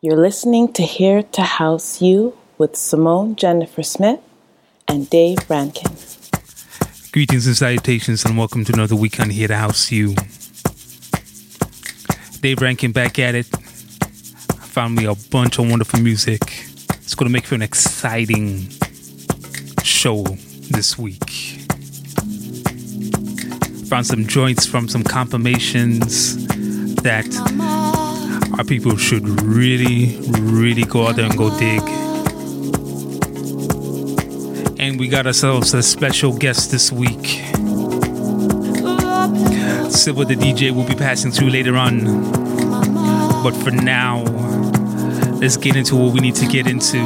You're listening to Here to House You with Simone Jennifer Smith and Dave Rankin. Greetings and salutations, and welcome to another week on Here to House You. Dave Rankin back at it. I found me a bunch of wonderful music. It's going to make for an exciting show this week. Found some joints from some confirmations that our people should really, really go out there and go dig. And we got ourselves a special guest this week. Silver the DJ will be passing through later on. But for now, let's get into what we need to get into.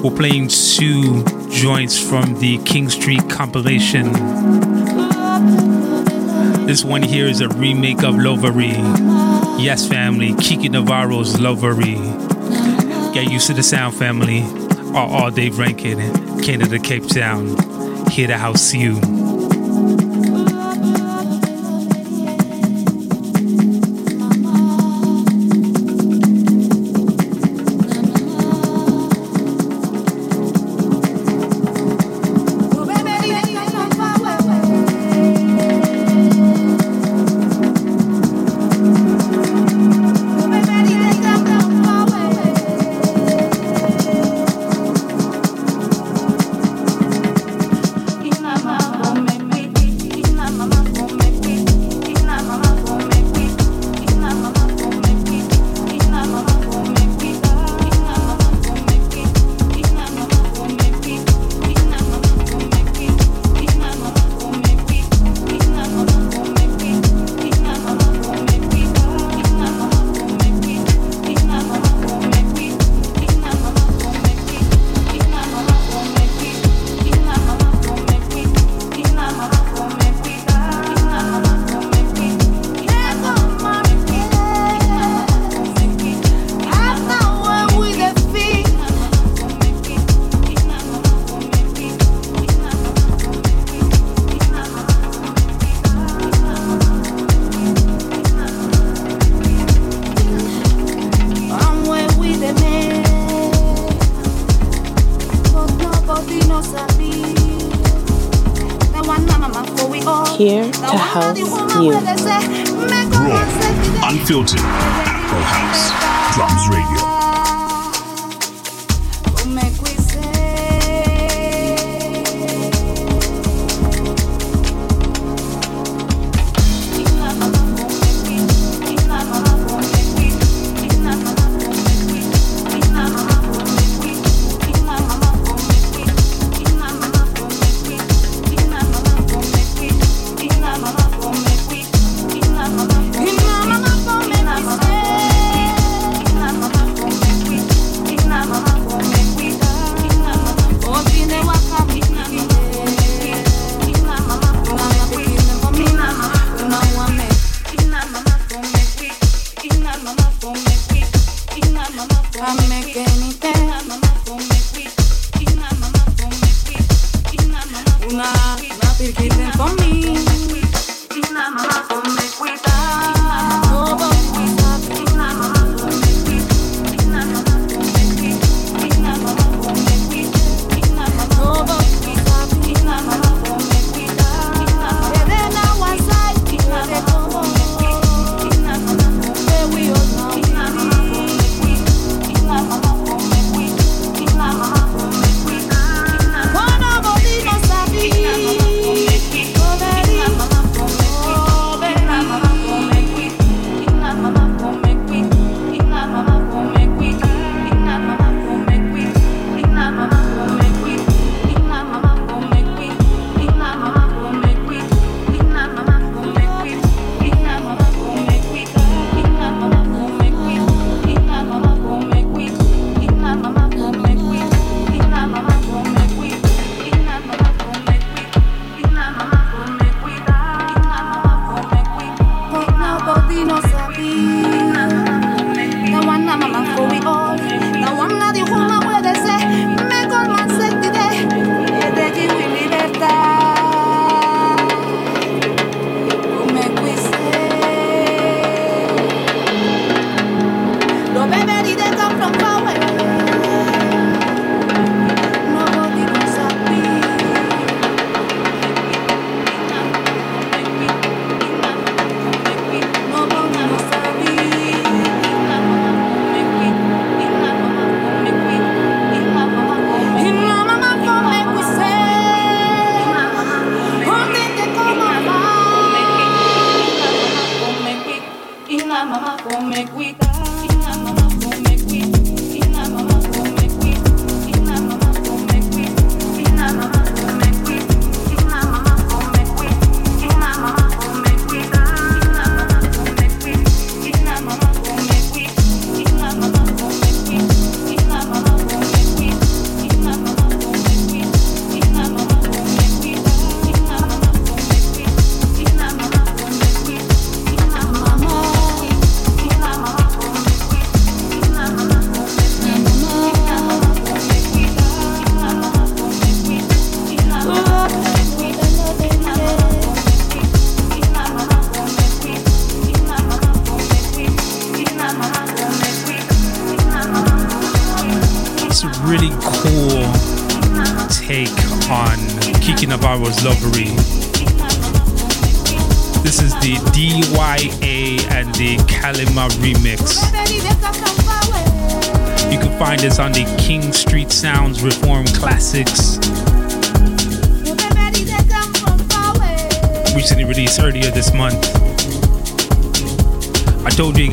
We're playing two joints from the King Street compilation. This one here is a remake of Lovery. Yes, family, Kiko Navarro's Lovery. Get used to the sound, family. All, all Dave Rankin, Canada, Cape Town. Here to house you. Raw,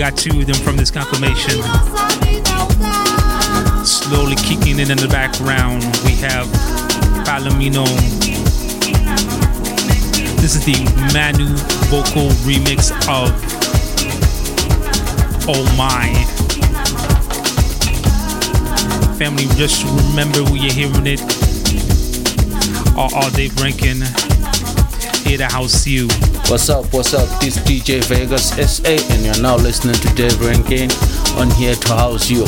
two of them from this compilation. Slowly kicking in in the background, we have Palomino. This is the Manu vocal remix of Oh My. Family, just remember where you're hearing it. All, all Dave Rankin here to house you. What's up? What's up? This DJ Vegas SA, and you're now listening to Dave Rankin on here to house you.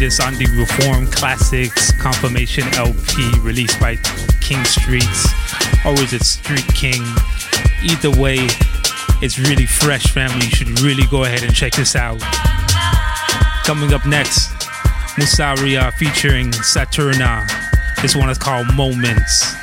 this on the Reform Classics Confirmation LP released by King Streets, or is it Street King? Either way, it's really fresh, family. You should really go ahead and check this out. Coming up next, Musaria featuring Saturna. This one is called Moments.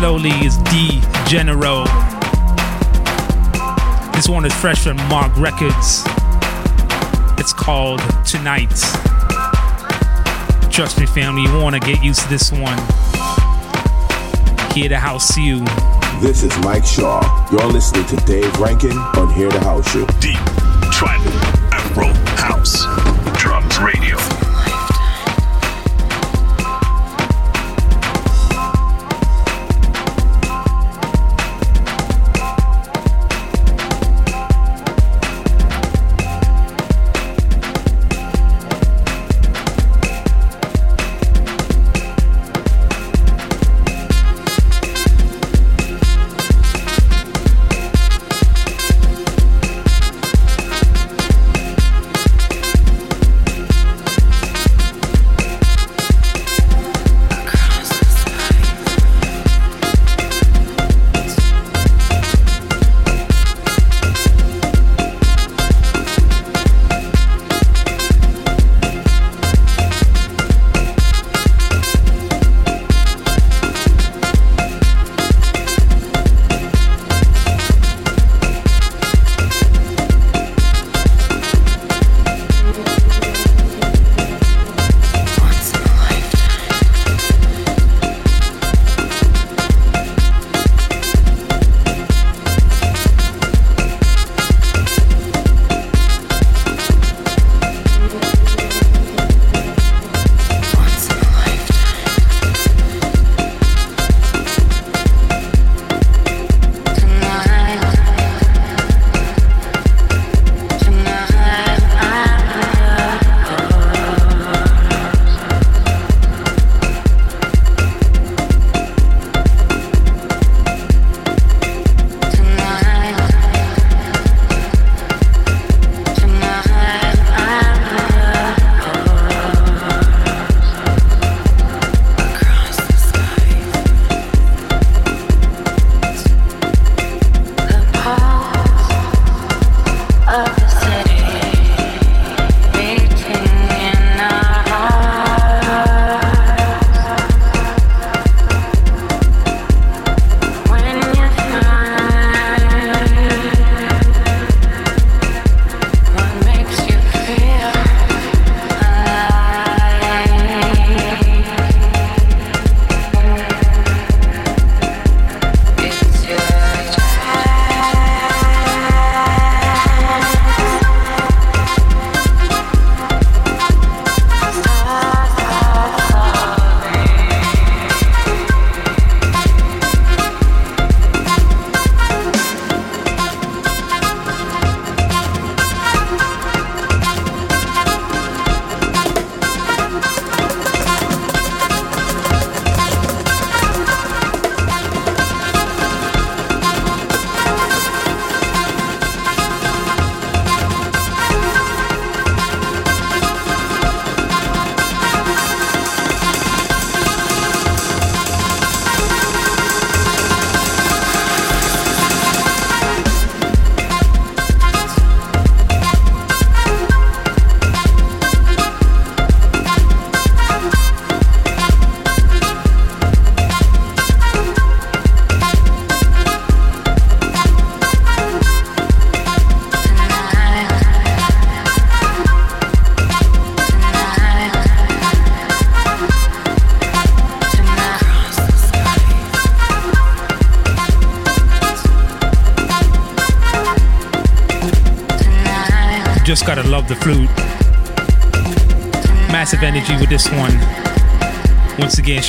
slowly is D General. This one is fresh from Mark Records. It's called Tonight. Trust me, family, you want to get used to this one. Here to house you. This is Mike Shaw. You're listening to Dave Rankin on Here to House You.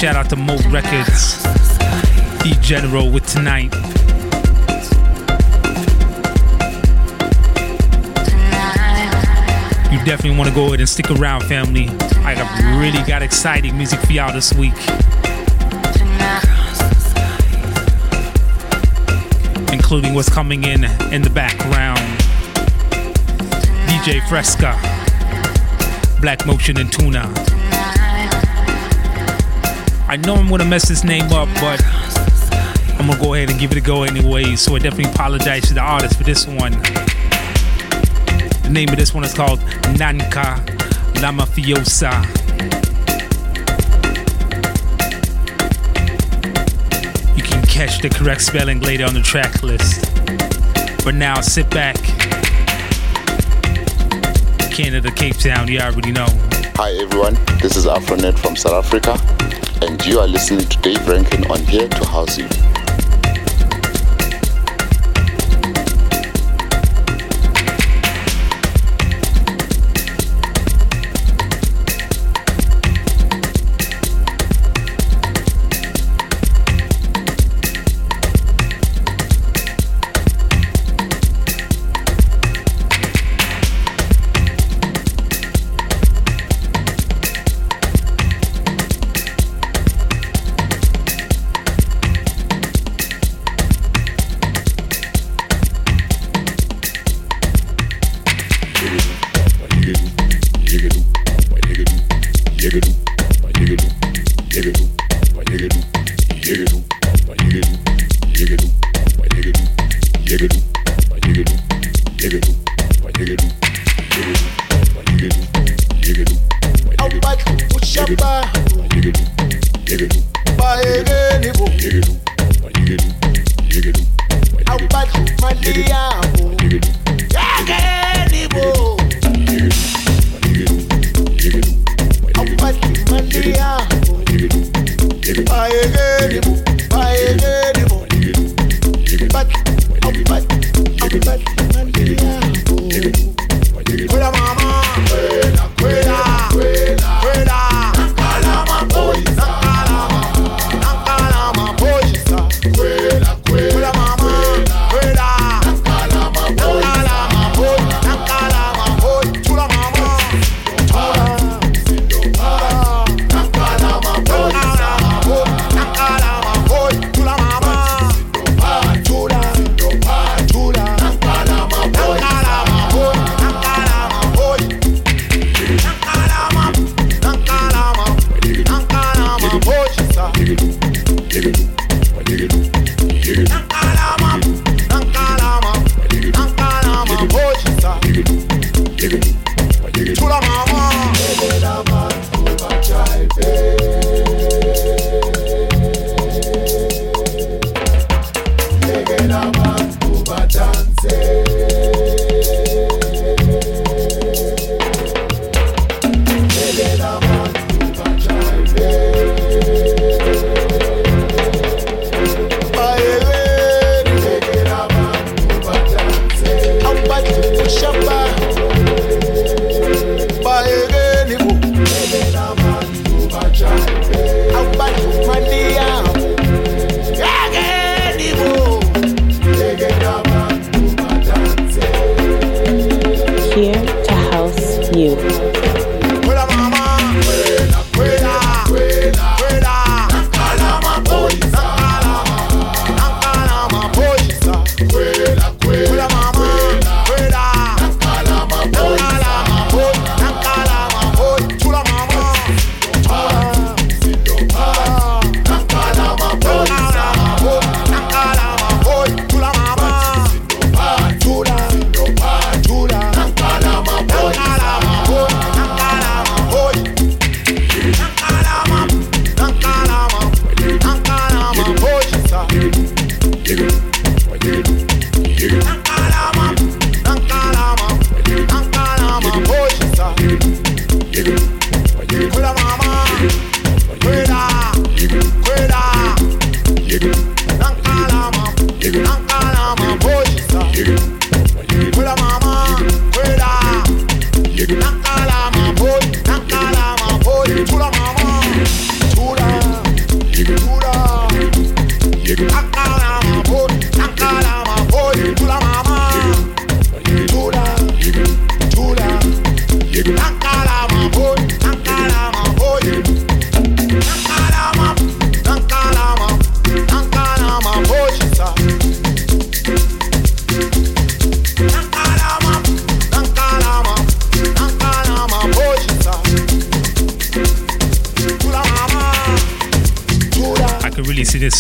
Shout out to Moat Records. D General with tonight. You definitely want to go ahead and stick around, family. I got really got exciting music for y'all this week. Including what's coming in in the background. DJ Fresca, Black Motion and Tuna. I know I'm gonna mess this name up, but I'm gonna go ahead and give it a go anyway. So I definitely apologize to the artist for this one. The name of this one is called Nanka La Mafiosa. You can catch the correct spelling later on the track list. For now, sit back. Canada, Cape Town, you already know. Hi everyone, this is Afronet from South Africa, and you are listening to Dave Rankin on Here to House You.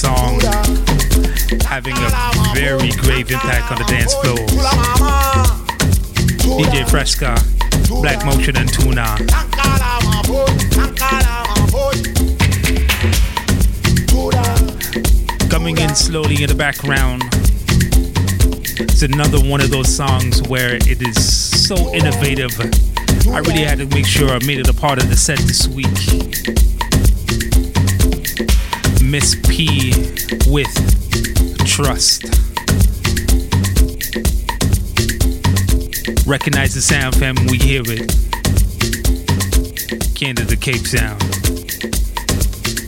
Song having a very grave impact on the dance floor. DJ Fresca, Black Motion, and Tuna. Coming in slowly in the background. It's another one of those songs where it is so innovative. I really had to make sure I made it a part of the set this week. Miss P with Trust. Recognize the sound, fam, we hear it. Canada Cape Sound.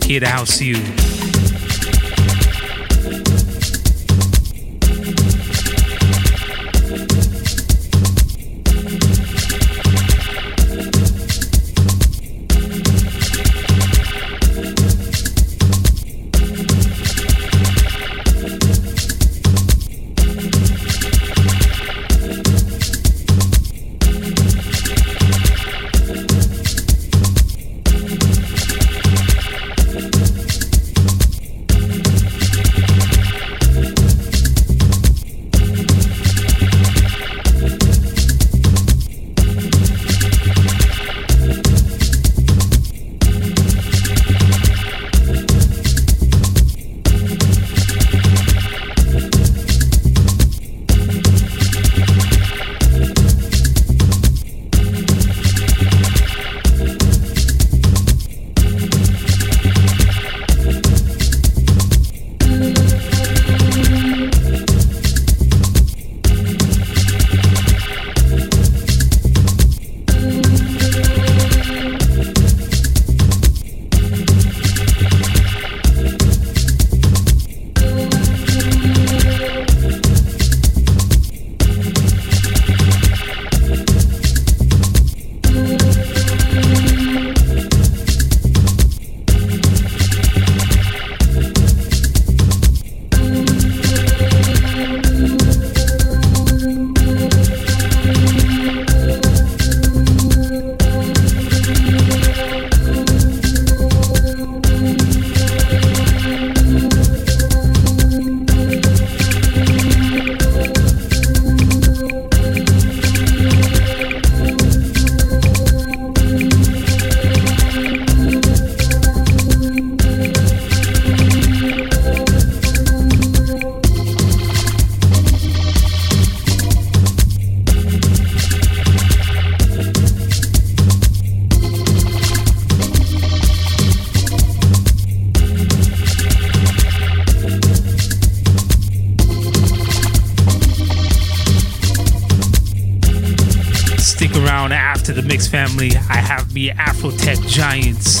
Here to house you.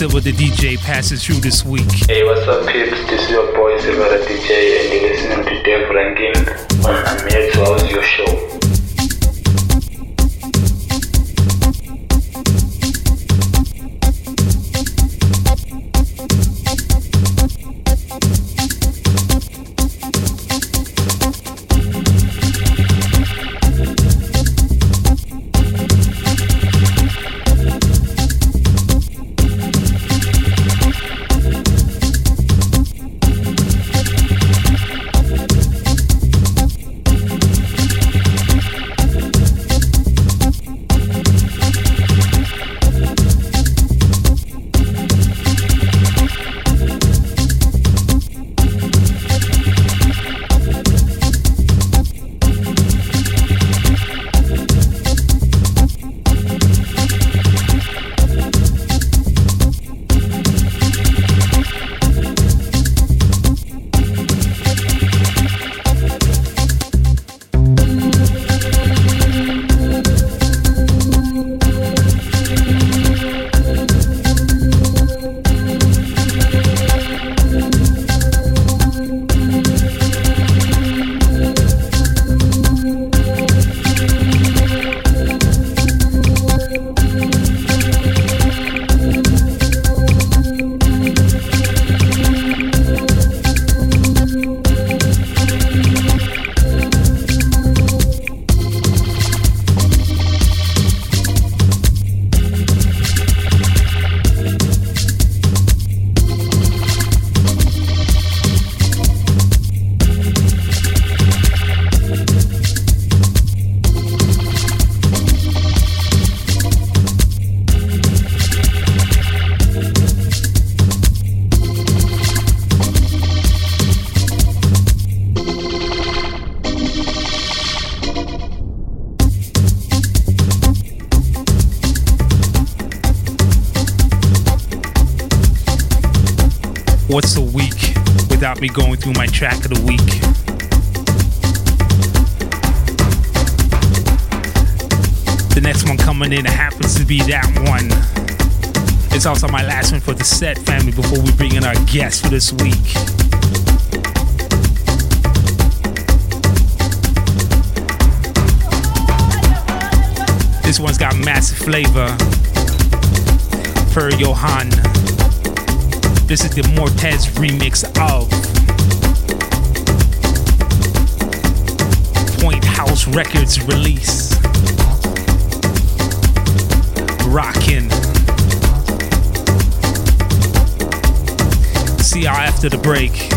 Silver the DJ passes through this week. Hey, what's up, peeps? This is your boy Silver the DJ, my track of the week? The next one coming in happens to be that one. It's also my last one for the set family before we bring in our guest for this week. This one's got massive flavor. Per Johan. This is the Mortez remix of Records release. Rockin'. See y'all after the break.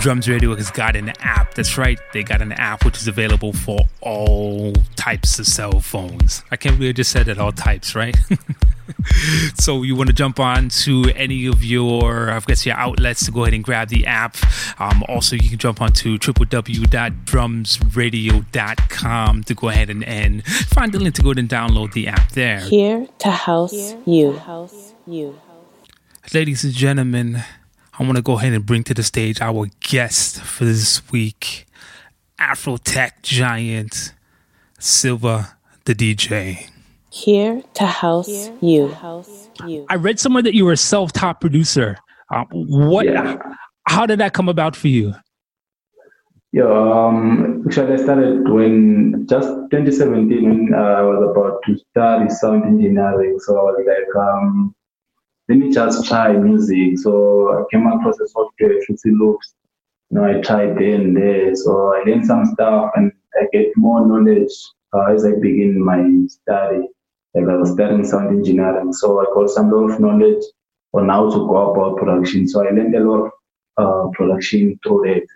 Drums Radio has got an app. That's right, they got an app which is available for all types of cell phones. I can't believe I just said that all types, right? so you want to jump on to any of your, I guess, your outlets to go ahead and grab the app. Um, also, you can jump on to www.drumsradio.com to go ahead and, and find the link to go ahead and download the app there. Here to house you. Ladies and gentlemen, I want to go ahead and bring to the stage our guest for this week, Afro Tech giant Silva the DJ. Here to house you. house you I read somewhere that you were a self-taught producer. Uh, what? How did that come about for you? Yeah, um, actually, I started when just 2017 when uh, I was about to study sound engineering. So I was like, um, let me just try music. So I came across a software, Fruity Loops. You know, I tried there and there. So I learned some stuff and I get more knowledge uh, as I begin my study. Like I was studying sound engineering. So I got some lot of knowledge on how to go about production. So I learned a lot of uh, production through that.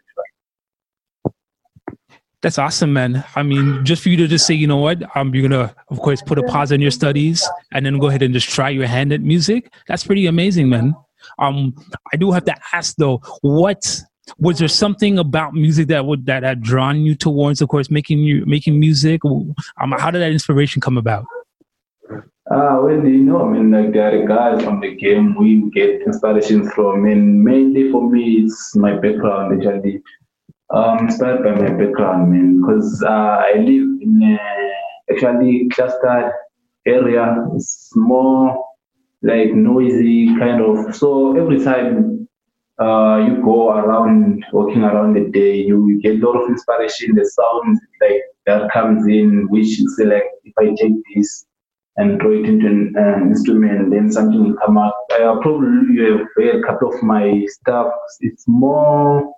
That's awesome, man. I mean, just for you to just say, you know what, um, you're gonna, of course, put a pause on your studies and then go ahead and just try your hand at music. That's pretty amazing, man. Um, I do have to ask though, what was there something about music that would that had drawn you towards, of course, making you making music? Um, how did that inspiration come about? Uh, well, you know, I mean, like there are guys from the game we get inspiration from, and mainly for me, it's my background actually. Um, inspired by my background, man, because uh, I live in a actually clustered area. It's more like noisy kind of. So every time uh, you go around, walking around the day, you get a lot of inspiration. The sounds like that comes in, which is like, if I take this and throw it into an uh, instrument, then something will come out. Uh, probably you have heard a couple of my stuff. It's more,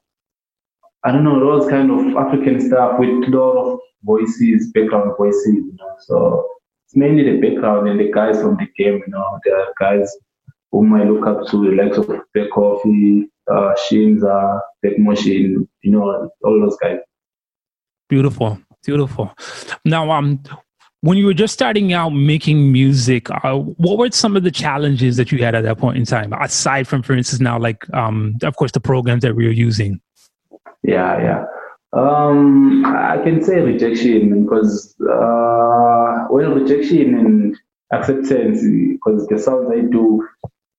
I don't know, those kind of African stuff with a lot of voices, background voices, you know. So it's mainly the background and the guys from the game, you know. Are guys whom I look up to, the likes of Black Coffee, uh, Shimza, Black Motion, you know, all those guys. Beautiful, beautiful. Now, um, when you were just starting out making music, uh, what were some of the challenges that you had at that point in time, aside from, for instance, now like, um, of course, the programs that we were using? Yeah, yeah. Um, I can say rejection because uh, well, rejection and acceptance because the sounds I do,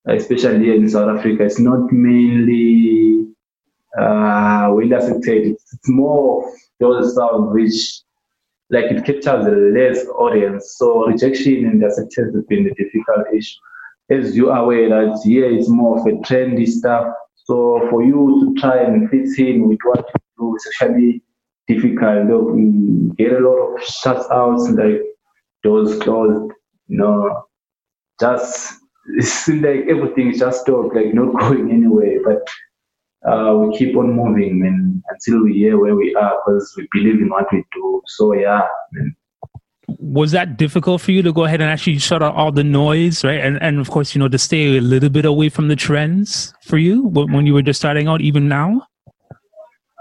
especially here in South Africa, it's not mainly uh, well accepted. It's, it's more those sounds which like it captures a less audience. So rejection and acceptance has been a difficult issue. As you are aware that here it's more of a trendy stuff. So for you to try and fit in with what you do is actually difficult. We get a lot of shuts outs like doors closed, you know, just it seems like everything is just stopped, like not going anywhere. But uh, we keep on moving and until we hear where we are because we believe in what we do. So yeah, man. Was that difficult for you to go ahead and actually shut out all the noise, right? And and of course, you know, to stay a little bit away from the trends for you when you were just starting out, even now.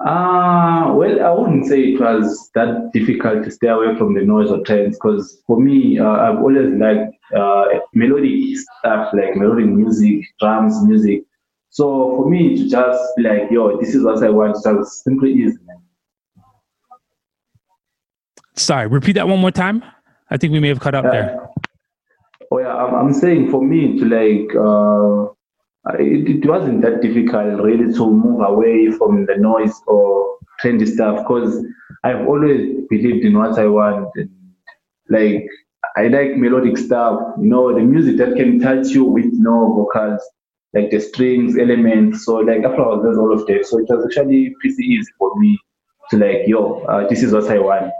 Uh, well, I wouldn't say it was that difficult to stay away from the noise or trends because for me, uh, I've always liked uh, melodic stuff like melodic music, drums, music. So for me to just be like, yo, this is what I want, just simply man. Sorry, repeat that one more time. I think we may have cut out there. Oh yeah, I'm, I'm saying for me to like, uh, it, it wasn't that difficult really to move away from the noise or trendy stuff because I've always believed in what I want. And, like I like melodic stuff, you know, the music that can touch you with no vocals, like the strings, elements. So like after was doing all of that, so it was actually pretty easy for me to like, yo, uh, this is what I want.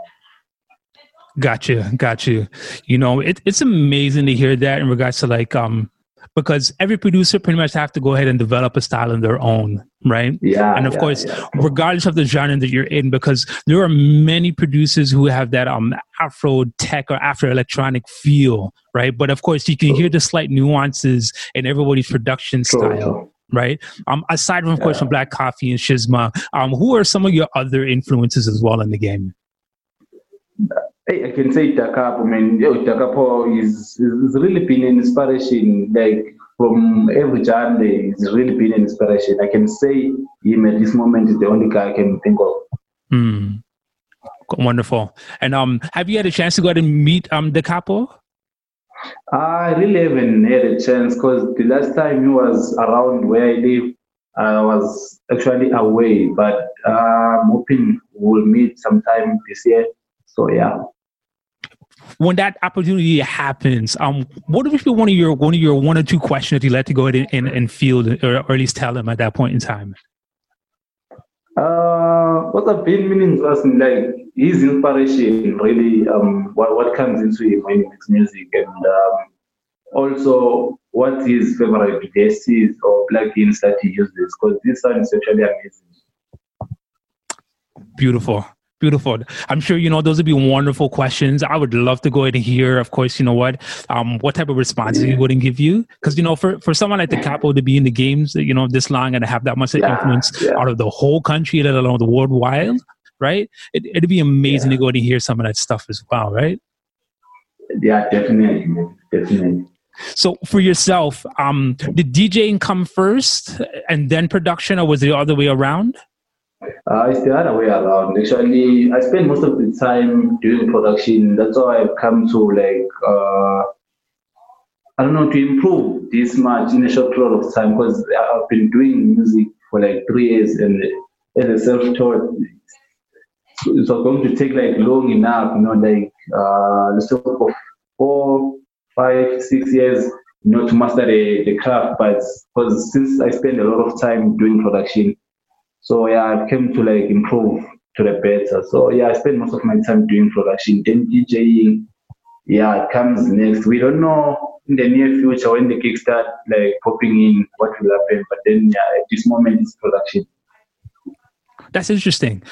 Gotcha, gotcha. You know, it, it's amazing to hear that in regards to like um because every producer pretty much have to go ahead and develop a style in their own, right? Yeah. And of yeah, course, yeah. regardless of the genre that you're in, because there are many producers who have that um Afro tech or Afro electronic feel, right? But of course, you can hear the slight nuances in everybody's production style. right? Um, aside from, of course, from Black Coffee and Shimza, um, who are some of your other influences as well in the game? Hey, I can say Da Capo, man. Yo, Da Capo is, is really been an inspiration. Like from every genre, it's really been an inspiration. I can say him at this moment is the only guy I can think of. Hmm. Wonderful. And um, have you had a chance to go out and meet um Da Capo? I really haven't had a chance because the last time he was around where I live, I was actually away. But uh, I'm hoping we'll meet sometime this year. So yeah. When that opportunity happens, um, what would be one of your one of your one or two questions that you like to go ahead and, and, and field, or, or at least tell them at that point in time? Uh, what I've been meaning to ask him, like his inspiration, really, um, what, what comes into him when he makes music, and um, also what his favorite verses or plugins that he uses, because this sound is actually amazing. Beautiful. Beautiful. I'm sure you know those would be wonderful questions. I would love to go ahead and hear, of course, you know what, um, what type of responses he wouldn't give you, because you know, for for someone like Da Capo to be in the games, you know, this long and to have that much Yeah, influence yeah. out of the whole country, let alone the world wide, right? It, it'd be amazing to go ahead and hear some of that stuff as well, right? Yeah, definitely, definitely. So for yourself, um, did DJing come first and then production, or was it the other way around? Uh, it's the other way around. Actually, I spend most of the time doing production. That's how I've come to like, uh, I don't know, to improve this much in a short period of time because I've been doing music for like three years and as a self-taught, it's going to take like long enough, you know, like uh, the sort of four, five, six years, you know, to master the, the craft. But because since I spend a lot of time doing production, so yeah, I came to like improve to the better. So yeah, I spend most of my time doing production. Then DJing, yeah, it comes next. We don't know in the near future when the gigs start like popping in what will happen. But then yeah, at this moment it's production. That's interesting.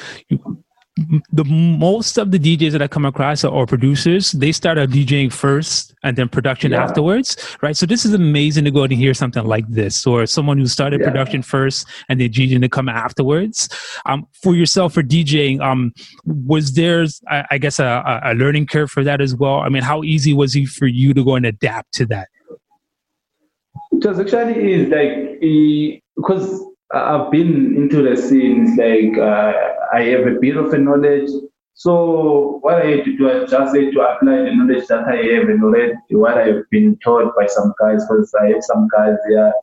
The most of the DJs that I come across are, or producers, they start out DJing first and then production Yeah. afterwards, right? So this is amazing to go out and hear something like this, or someone who started Yeah. production first and then DJing to come afterwards. Um, for yourself, for DJing, um, was there, I, I guess, a, a learning curve for that as well? I mean, how easy was it for you to go and adapt to that? It was actually is like eh, because I've been into the scenes, like uh, I have a bit of a knowledge. So what I had to do, I just had to apply the knowledge that I have and already what I've been taught by some guys, because I have some guys here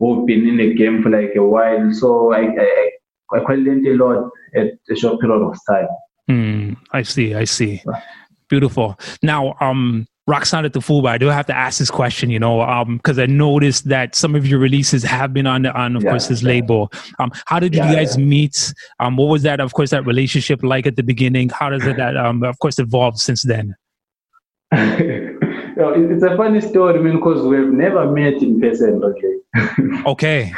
who've been in the game for like a while. So I I, I quite learned a lot at a short period of time. Hmm, I see, I see. Beautiful. Now, um, Roxanne at the Full I do have to ask this question, you know, um, because I noticed that some of your releases have been on, on of Yeah, course, his yeah. label. Um, how did you Yeah, guys meet? Um, what was that, of course, that relationship like at the beginning? How does it, that, um, of course, evolved since then? You it's a funny story, I mean, because we've never met in person, okay? Okay.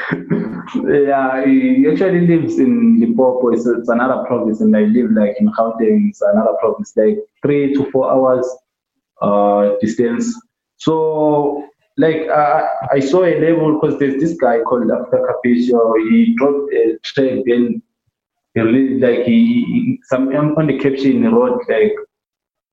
Yeah, he actually lives in Limpopo. It's, it's another province, and I live like in Gauteng. It's another province, like three to four hours uh, distance. So, like, uh, I saw a label because there's this guy called Africa Capicio. He dropped a track, then he released, like, he, he some on the caption he wrote like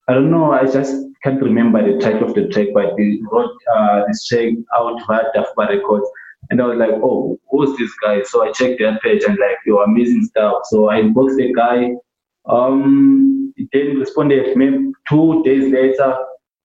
I don't know. I just can't remember the title of the track, but he wrote uh, this track out via Dafuba Records. And I was like, oh, who's this guy? So I checked their page and like, yo, amazing stuff. So I inboxed the guy. Um, he then responded maybe two days later.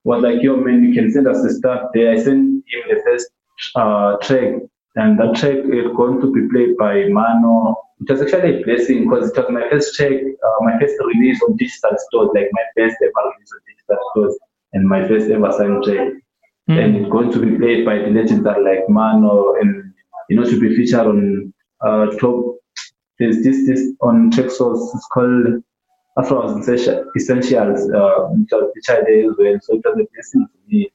Was like, yo, man, you can send us the stuff there. I sent him the first uh, track, and that track is going to be played by Manoo. It was actually a blessing because it was my first track, uh, my first release on digital stores, like my first ever release on digital stores, and my first ever signed track Hmm. and it's going to be played by the legends that like Manoo and you know to be featured on uh top there's this this on track source it's called Afro Essential- Essentials uh which there as well so it was a blessing to me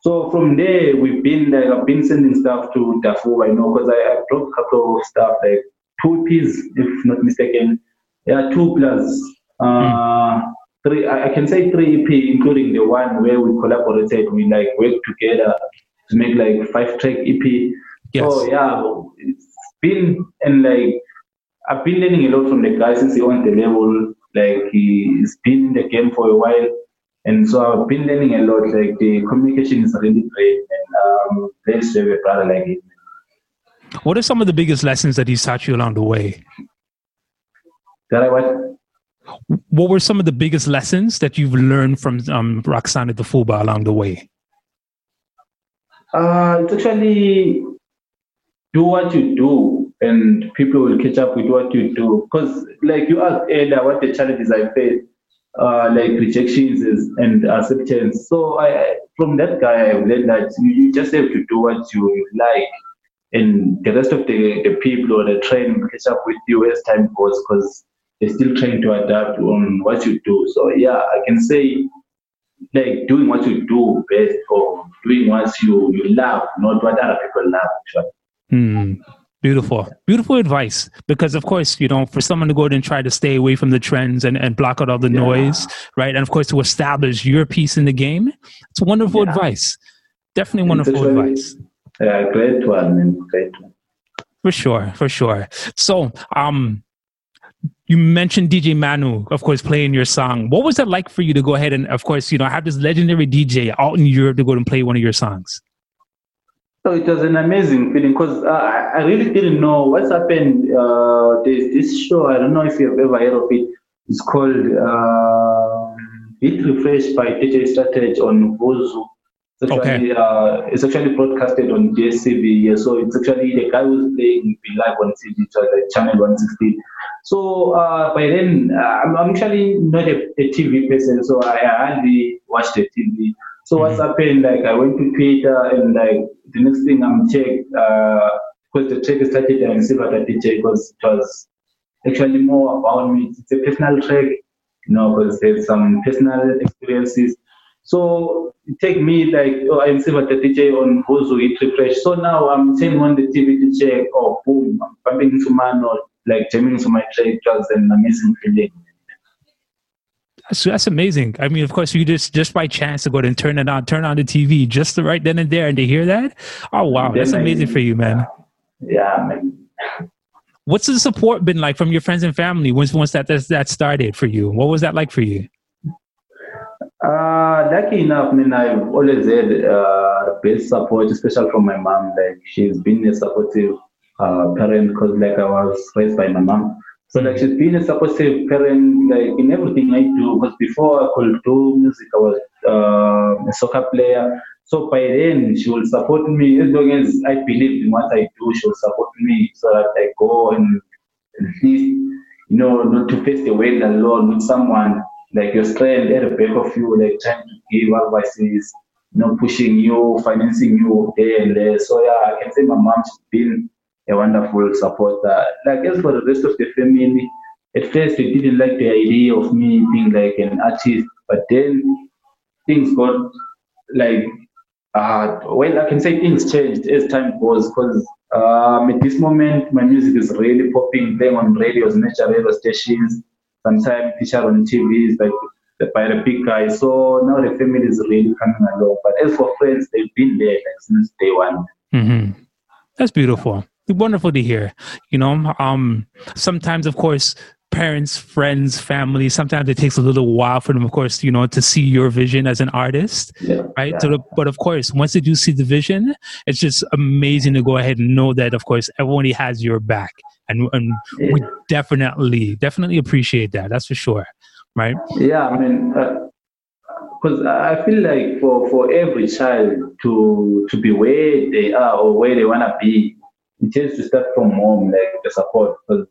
so from there we've been like I've been sending stuff to Darfur I know because I, I dropped a couple of stuff like two EPs if not mistaken yeah two plus uh three I, I can say three EP including the one where we collaborated we like worked together to make like five track EP Yes. So yeah, it's been and like I've been learning a lot from the guys since he won the level. Like he's been in the game for a while, and so I've been learning a lot. Like the communication is really great, and um, to a brother like him. What are some of the biggest lessons that he's taught you along the way? That I what? What were some of the biggest lessons that you've learned from um, Roxana the Fuba along the way? Uh, it's actually do what you do, and people will catch up with what you do. Because, like you asked earlier, what the challenges I faced, uh, like rejections and acceptance. So, I I- from that guy, I've learned that you, just have to do what you like, and the rest of the, the people or the train will catch up with you as time goes, because they're still trying to adapt on what you do. So, yeah, I can say like doing what you do best or doing what you, you love, not what other people love. Actually. Hmm. Beautiful, beautiful advice. Because of course, you know, for someone to go and try to stay away from the trends and, and block out all the Yeah. noise, right? And of course, to establish your piece in the game, it's wonderful Yeah. advice. Definitely wonderful advice. Yeah, great one. Great one. For sure, for sure. So, um, you mentioned DJ Manoo, of course, playing your song. What was that like for you to go ahead and, of course, you know, have this legendary DJ out in Europe to go and play one of your songs? So it was an amazing feeling because I I really didn't know what's happened. Uh, there's this show, I don't know if you've ever heard of it. It's called uh, Hit Refresh by DJ Strategy on Vuzu. It's actually, uh, it's actually broadcasted on DSTV. Yeah, so it's actually the guy who's playing live on TV, like channel 160. So uh, by then, uh, I'm, I'm actually not a, a TV person, so I hardly watch the TV. So what's happened? Like I went to Twitter and like the next thing I'm checked uh, because the track started and see what I did check because it was actually more about me. It's a personal track, you know, because there's some personal experiences. So take me like oh I'm what the DJ on Bozo it refresh. So now I'm turning on the TV to check. Oh boom, I'm bumping into man or like jamming into my track. It was an amazing feeling. That's, that's amazing. I mean, of course, you just just by chance to go ahead and turn it on, turn on the TV just right then and there, and to hear that. Oh wow, that's amazing for you, man. Yeah, man. What's the support been like from your friends and family once once that that, that started for you? What was that like for you? Uh, lucky enough, I mean, I've always had uh, best support, especially from my mom. Like, she's been a supportive uh, parent because, like, I was raised by my mom. So, like, she's been a supportive parent, like, in everything I do. Because before I could do music, I was uh, a soccer player. So, by then, she will support me as long as I believe in what I do. She will support me so that I go and at least, you know, not to face the world alone with someone like your friend at the back of you, like trying to give advices, you know, pushing you, financing you there and there. So yeah, I can say my mom's been a wonderful supporter. Like as for the rest of the family, at first they didn't like the idea of me being like an artist, but then things got like uh well I can say things changed as time goes because um at this moment my music is really popping, playing on radios, major radio stations, sometimes featured on TVs like by the big guys. So now the family is really coming along. But as for friends, they've been there like since day one. hmm That's beautiful. Wonderful to hear. You know, um, sometimes, of course, parents, friends, family, sometimes it takes a little while for them, of course, you know, to see your vision as an artist, Yeah. right? So, the, but of course, once they do see the vision, it's just amazing to go ahead and know that, of course, everybody has your back. And, and we definitely, definitely appreciate that. That's for sure. Right? Yeah, I mean, because I feel like for, for every child to to be where they are or where they wanna be, it has to start from home, like the support. Because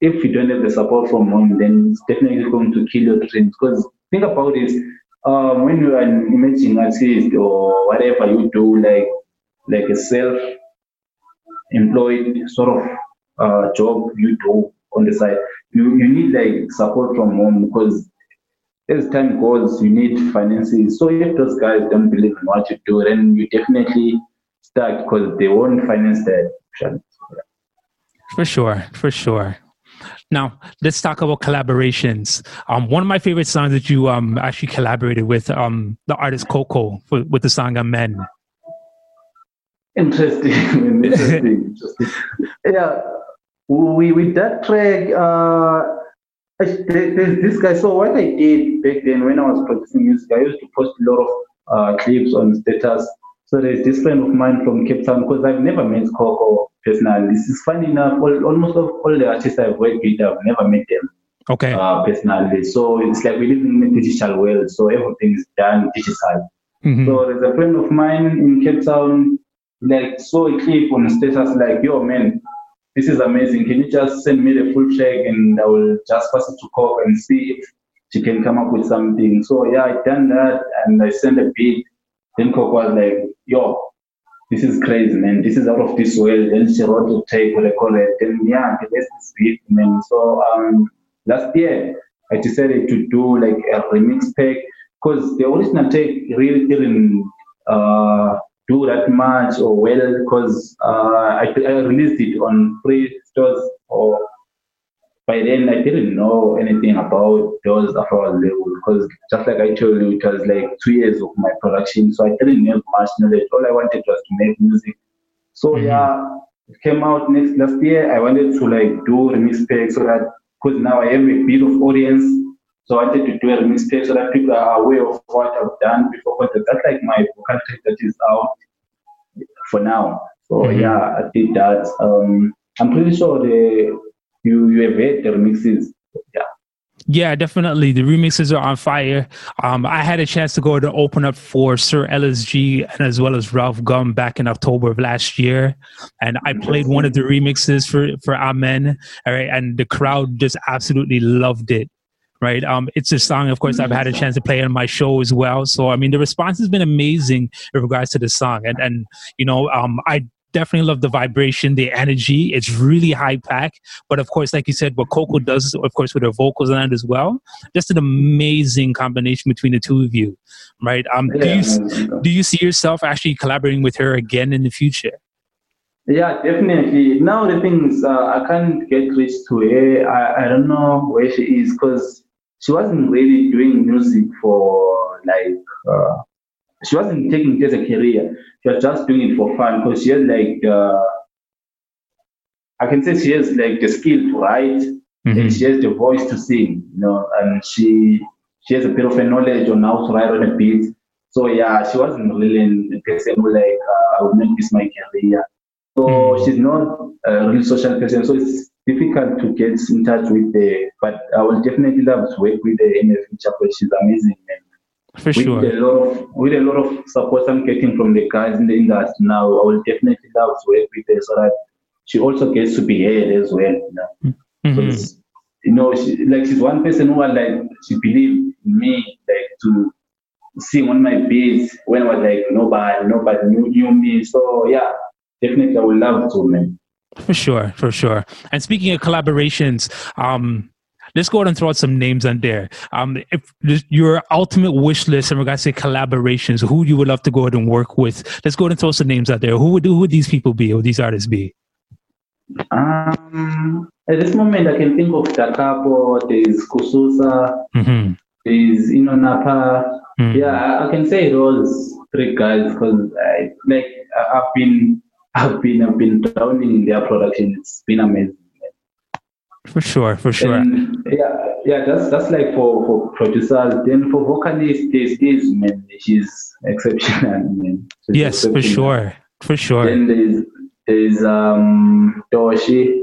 if you don't have the support from home, then it's definitely going to kill your dreams. Because think about it, um, when you are an emerging artist or whatever you do, like like a self-employed sort of uh, job you do on the side, you, you need like support from home because as time goes, you need finances. So if those guys don't believe in what you do, then you definitely start because they won't finance that. For sure, for sure. Now let's talk about collaborations. Um, one of my favorite songs that you um actually collaborated with um the artist Coco for, with the song "Amen." Interesting, interesting, interesting. Yeah, we with that track, uh, there's this guy. So what I did back then when I was producing music, I used to post a lot of uh, clips on status. So there's this friend of mine from Cape Town because I've never met Coco personally. This is funny enough. All, almost all, all the artists I've worked with, I've never met them Okay. uh, personally. So it's like we live in a digital world. So everything is done digital. Mhm. So there's a friend of mine in Cape Town, like saw a clip on status like, yo man, this is amazing. Can you just send me the full track and I will just pass it to Coke and see if she can come up with something. So yeah, I done that and I sent a beat. Then Coke was like, yo, this is crazy, man. This is out of this world. Then she wrote a tape, what I. Then yeah, is beat, man. So um last year I decided to do like a remix pack because the original take really didn't uh, do that much or well because uh, I, I released it on free stores or by then I didn't know anything about those Afro labels because just like I told you, it was like two years of my production, so I didn't have much knowledge. All I wanted was to make music. So Mhm. yeah, it came out next last year. I wanted to like do remix pack so that because now I have a bit of audience, so I wanted to do a remix tape so that people are aware of what I've done before. Because that's like my vocal that is out for now. So Mhm. yeah, I did that. Um, I'm pretty sure the you you have heard the remixes. Yeah. Yeah, definitely. The remixes are on fire. Um, I had a chance to go to open up for Sir LSG and as well as Ralf Gum back in October of last year, and I played one of the remixes for for Amen. All right, and the crowd just absolutely loved it. Right, um, it's a song. Of course, I've had a chance to play on my show as well. So, I mean, the response has been amazing in regards to the song, and and you know, um, I definitely love the vibration, the energy. It's really high pack. But of course, like you said, what Coco does, of course, with her vocals on it as well, just an amazing combination between the two of you, right? Um, do you do you see yourself actually collaborating with her again in the future? Yeah, definitely. Now the things uh, I can't get reached to her. I, I don't know where she is because she wasn't really doing music for like uh, she wasn't taking it as a career. She was just doing it for fun because she has like uh, I can say she has like the skill to write Mhm. and she has the voice to sing, you know, and she she has a bit of a knowledge on how to write on a beat. So yeah, she wasn't really a person who like uh, I would make this my career. So Mm. she's not a real social person, so it's difficult to get in touch with her. But I will definitely love to work with her in the future because she's amazing. And For sure. with a lot of with a lot of support I'm getting from the guys in the industry now, I will definitely love to work with her so that she also gets to be heard as well. You know? Mhm. Because, you know, she, like she's one person who was like she believed in me, like to sing on my beats when I was like nobody, nobody knew, knew me. So yeah, definitely I would love to, man. For sure, for sure. And speaking of collaborations, um, let's go ahead and throw out some names on there. Um, if your ultimate wish list in regards to collaborations, who you would love to go ahead and work with, let's go ahead and throw some names out there. Who would who would these people be? Who would these artists be? Um, at this moment, I can think of Da Capo, there's Kususa, hmm there's Inonapa. Mm. Yeah, I, can say those three guys because I like I've been I've been I've been drowning in their production. It's been amazing. For sure, for sure. And yeah, yeah, that's that's like for for producers. Then for vocalists, there's this man. She's exceptional, man. She's yes, for sure, for sure. Then there's there's um Toshi.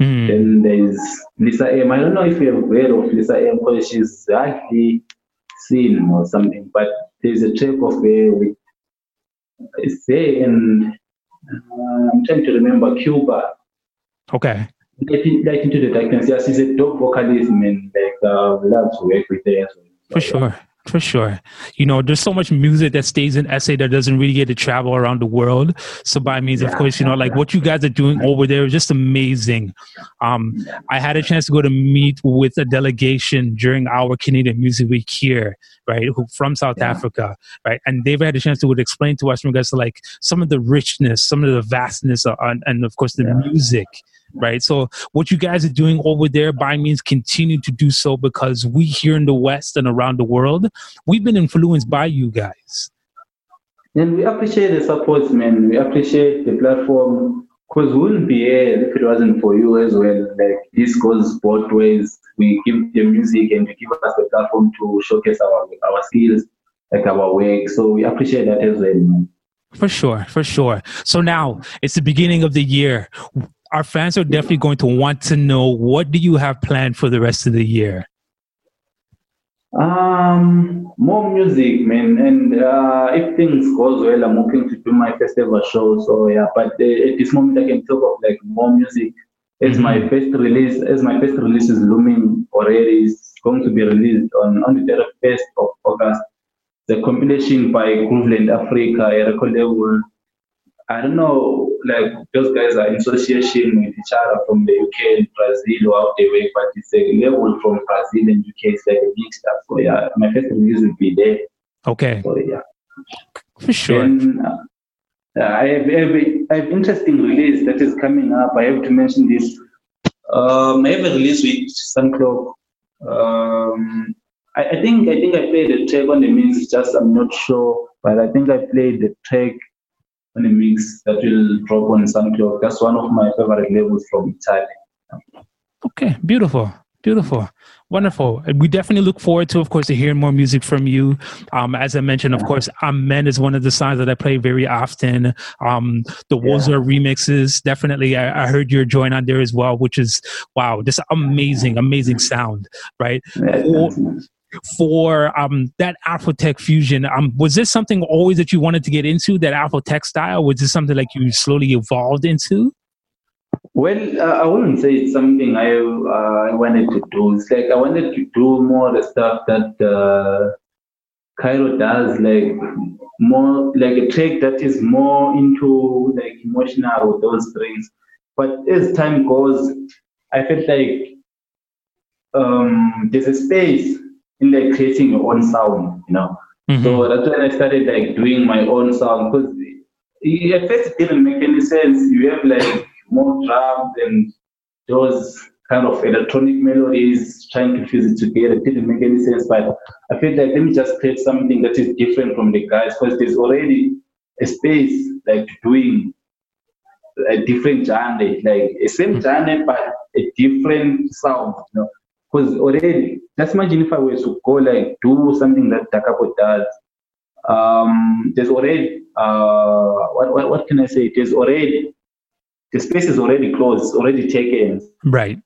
Mm. Then there's Lisa M. I don't know if you have heard of Lisa M because she's hardly seen or something, but there's a track of her with say and uh, I'm trying to remember Cuba. Okay. In- Light into the darkness. Yeah, she's a dope vocalist, man. Like uh, love to work with her. as well. For sure. For sure. You know, there's so much music that stays in SA that doesn't really get to travel around the world. So by means, of course, you know, like what you guys are doing over there is just amazing. Um, I had a chance to go to meet with a delegation during our Canadian Music Week here, right, who from South Yeah. Africa, right, and they've had a chance to would explain to us in regards to like some of the richness, some of the vastness, uh, and, and of course the Yeah. music, right. So what you guys are doing over there, by means, continue to do so because we here in the West and around the world, we've been influenced by you guys. And we appreciate the support, man. We appreciate the platform because we wouldn't be here if it wasn't for you as well. Like this goes both ways. We give the music and you give us the platform to showcase our our skills, like our work. So we appreciate that as well. Man. For sure, for sure. So now it's the beginning of the year. Our fans are definitely going to want to know what do you have planned for the rest of the year? Um, more music, man. And uh, if things goes well, I'm hoping to do my first ever show. So yeah, but uh, at this moment, I can talk of like more music. As my first release, as my first release is looming already, it's going to be released on on the 31st of August. The compilation by Grooveland Africa, a record label. I don't know, like those guys are in association with each other from the UK and Brazil or out the way, but it's a label from Brazil and UK. It's like a mixed up. So yeah, my first release will be there. Okay, So yeah. for sure. Then, uh, I have, I have, I have interesting release that is coming up. I have to mention this. Um, I have a release with Sunclock. Um, I, I think I think I played the track on the mix. Just I'm not sure, but I think I played the track on the mix that will drop on Sunclock. That's one of my favorite labels from Italy. Okay, beautiful, beautiful, wonderful. We definitely look forward to, of course, to hearing more music from you. Um, as I mentioned, of course, Amen is one of the songs that I play very often. Um, the Wozer remixes, definitely. I, I heard your join on there as well, which is wow, just amazing, amazing sound, right? Yeah, Or- that's nice. For um, that Afrotech fusion, um, was this something always that you wanted to get into, that Afrotech style? Was this something like you slowly evolved into? Well, uh, I wouldn't say it's something I uh, wanted to do. It's like I wanted to do more the stuff that uh, Caiiro does, like more like a track that is more into like emotional those things. But as time goes, I felt like um, there's a space in like creating your own sound, you know. Mhm. So that's when I started like doing my own sound because at first it didn't make any sense. You have like more drums and those kind of electronic melodies trying to fuse it together. It didn't make any sense. But I feel like let me just create something that is different from the guys because there's already a space like doing a different genre, like a same genre but a different sound, you know. Because already, just imagine if I were to go like do something that Da Capo does. Um, there's already uh, what, what what can I say? There's already the space is already closed, already taken. Right.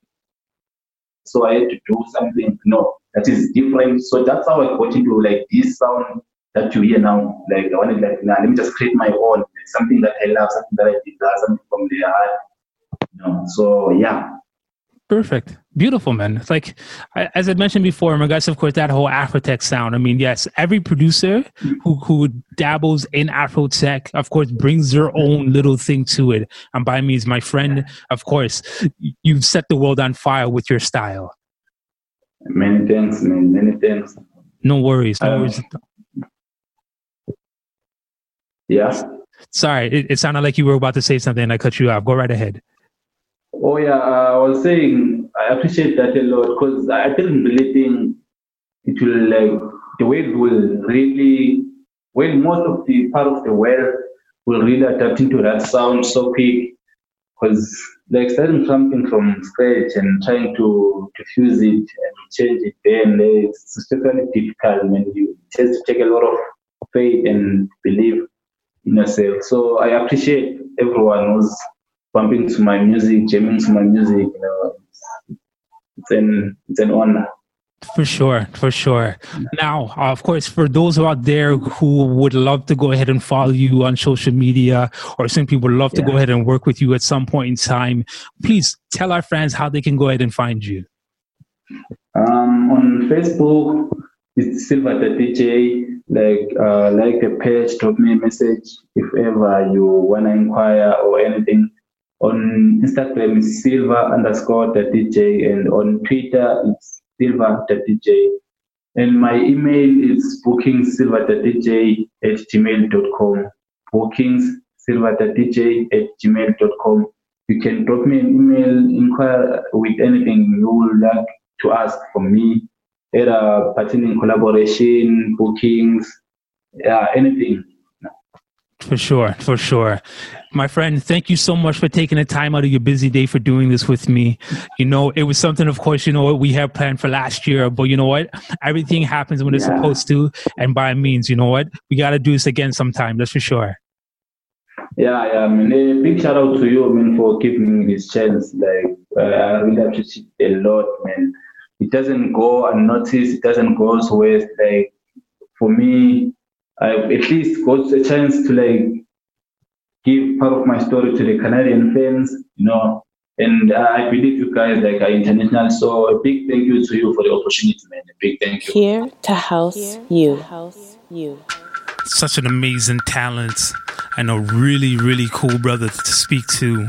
So I had to do something no that is different. So that's how I got into like this sound that you hear now. Like I wanted like nah, let me just create my own like, something that I love, something that I did, something from the heart. You know. So yeah. Perfect. Beautiful, man. It's like, I- as I mentioned before, in regards, of course, that whole Afrotech sound. I mean, yes, every producer who, who dabbles in Afrotech, of course, brings their own little thing to it. And by means, my friend, of course, you've set the world on fire with your style. Many thanks, man. Many thanks. No worries. No Um, worries. Yeah. Sorry, it, it sounded like you were about to say something and I cut you off. Go right ahead. Oh yeah, uh, I was saying I appreciate that a lot because I didn't really think it will like the world will really when most of the part of the world will really adapt into that sound so quick because like starting something from scratch and trying to to fuse it and change it there and it's especially difficult when you it to take a lot of faith and belief in yourself. So I appreciate everyone who's bumping to my music, jamming to my music. You know, it's, it's an it's an honor. For sure, for sure. Now, uh, of course, for those out there who would love to go ahead and follow you on social media or simply would love to go ahead and work with you at some point in time, please tell our friends how they can go ahead and find you. Um, on Facebook, it's Silver the DJ. Like uh, like the page, drop me a message if ever you wanna inquire or anything. On Instagram, it's Silver underscore the DJ, and on Twitter, it's Silver the DJ. And my email is bookingsilverdj at gmail.com. Bookings at gmail.com. You can drop me an email, inquire with anything you would like to ask from me, either pertaining collaboration, bookings, yeah, anything. For sure, for sure. My friend, thank you so much for taking the time out of your busy day for doing this with me. You know, it was something, of course, you know what we had planned for last year, but you know what? Everything happens when it's Yeah. supposed to, and by means, you know what? We got to do this again sometime, that's for sure. Yeah, yeah. I mean, a big shout out to you, I mean, for giving me this chance. Like, uh, I really appreciate a lot, man. It doesn't go unnoticed. It doesn't go to waste. Like, for me, I at least got a chance to like give part of my story to the Canadian fans, you know. And I believe you guys like are international. So a big thank you to you for the opportunity, man. A big thank you. Here to house you. House you. Such an amazing talent and a really, really cool brother to speak to.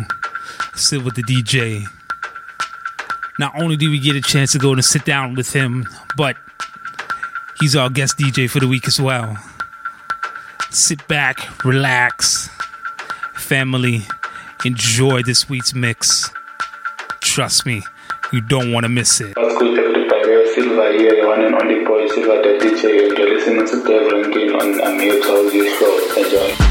Sit with the DJ. Not only do we get a chance to go and sit down with him, but he's our guest DJ for the week as well. Sit back, relax, family, enjoy this week's mix. Trust me, you don't want to miss it. What's good, everybody? Here, one and only boy, the DJ. You're listening to Dave Rankin on to House show. Enjoy.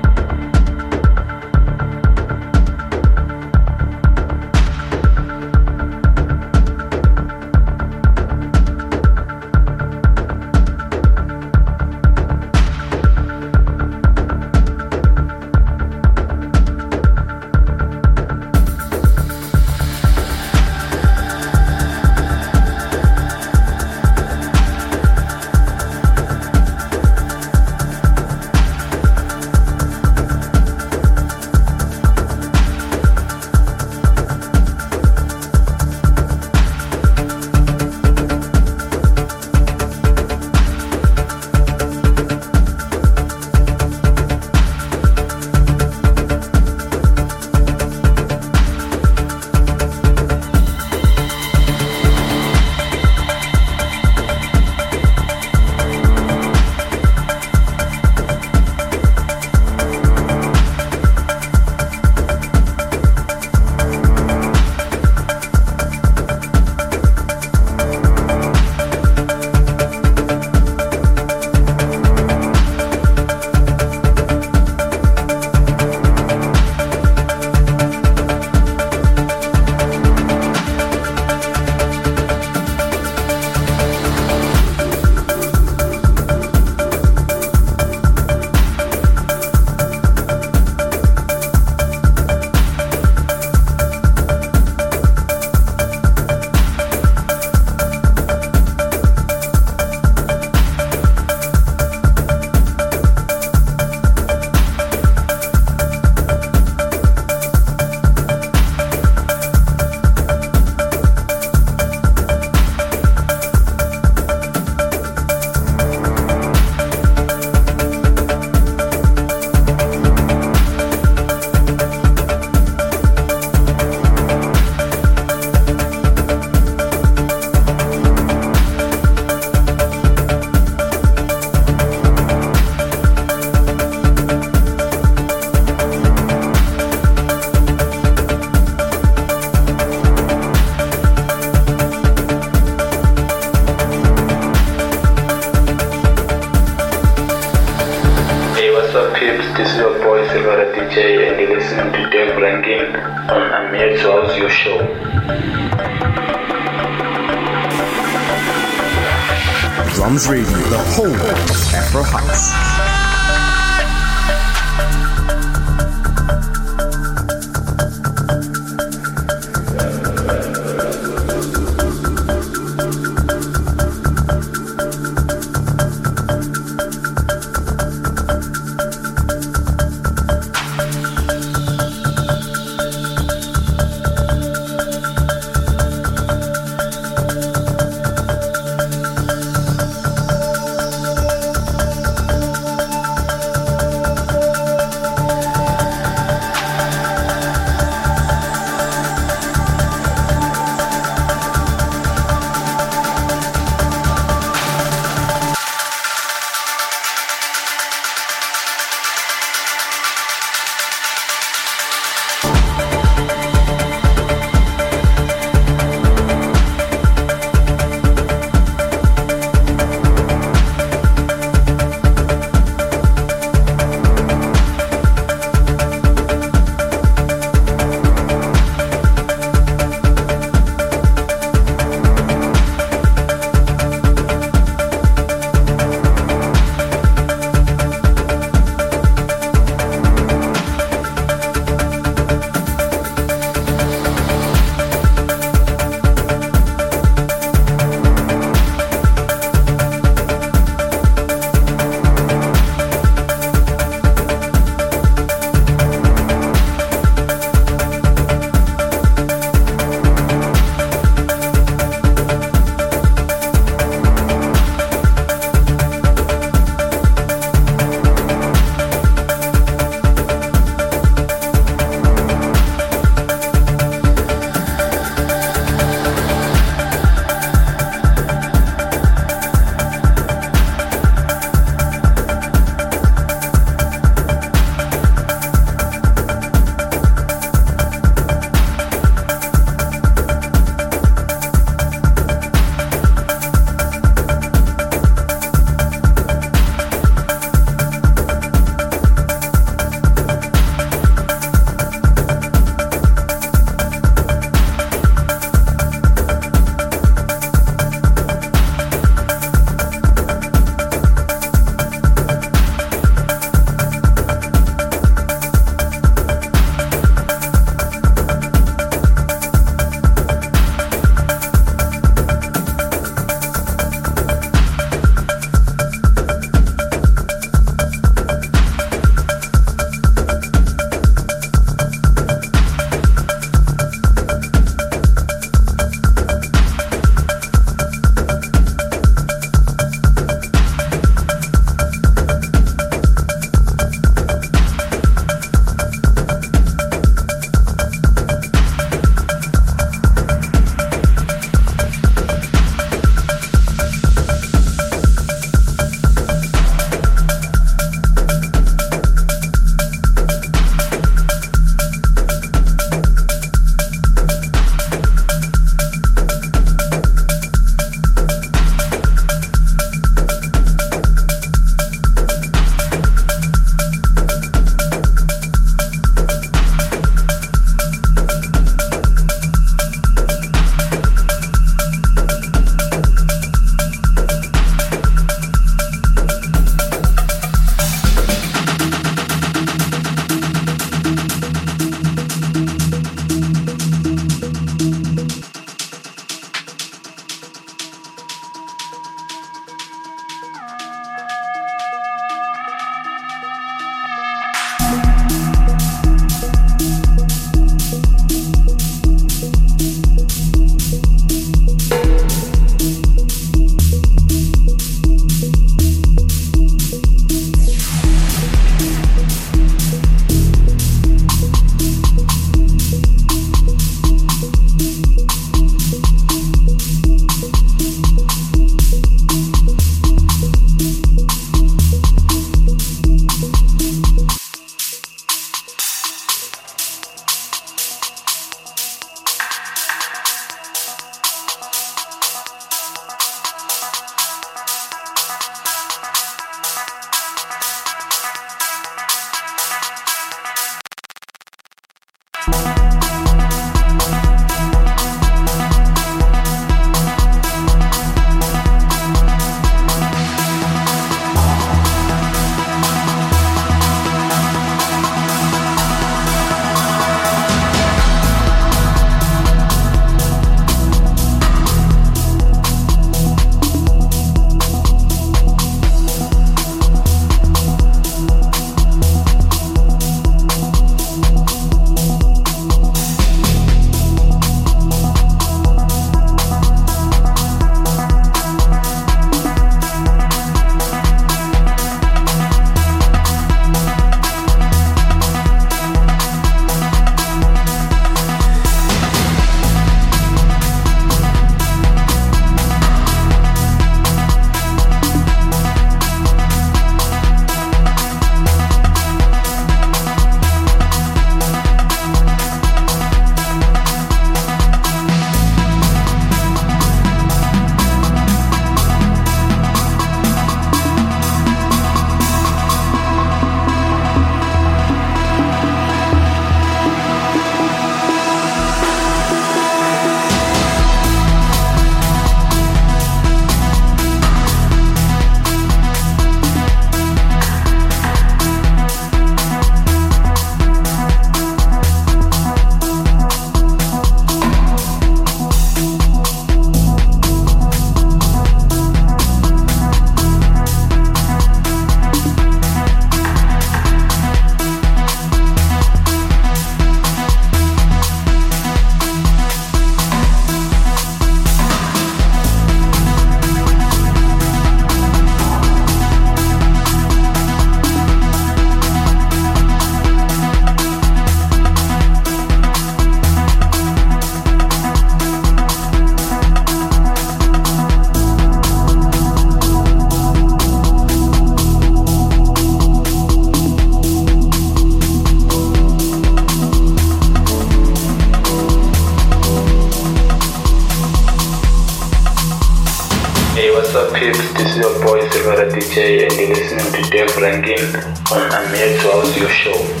On Here to House Your Show.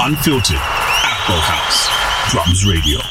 Unfiltered, Afro House, Drums Radio.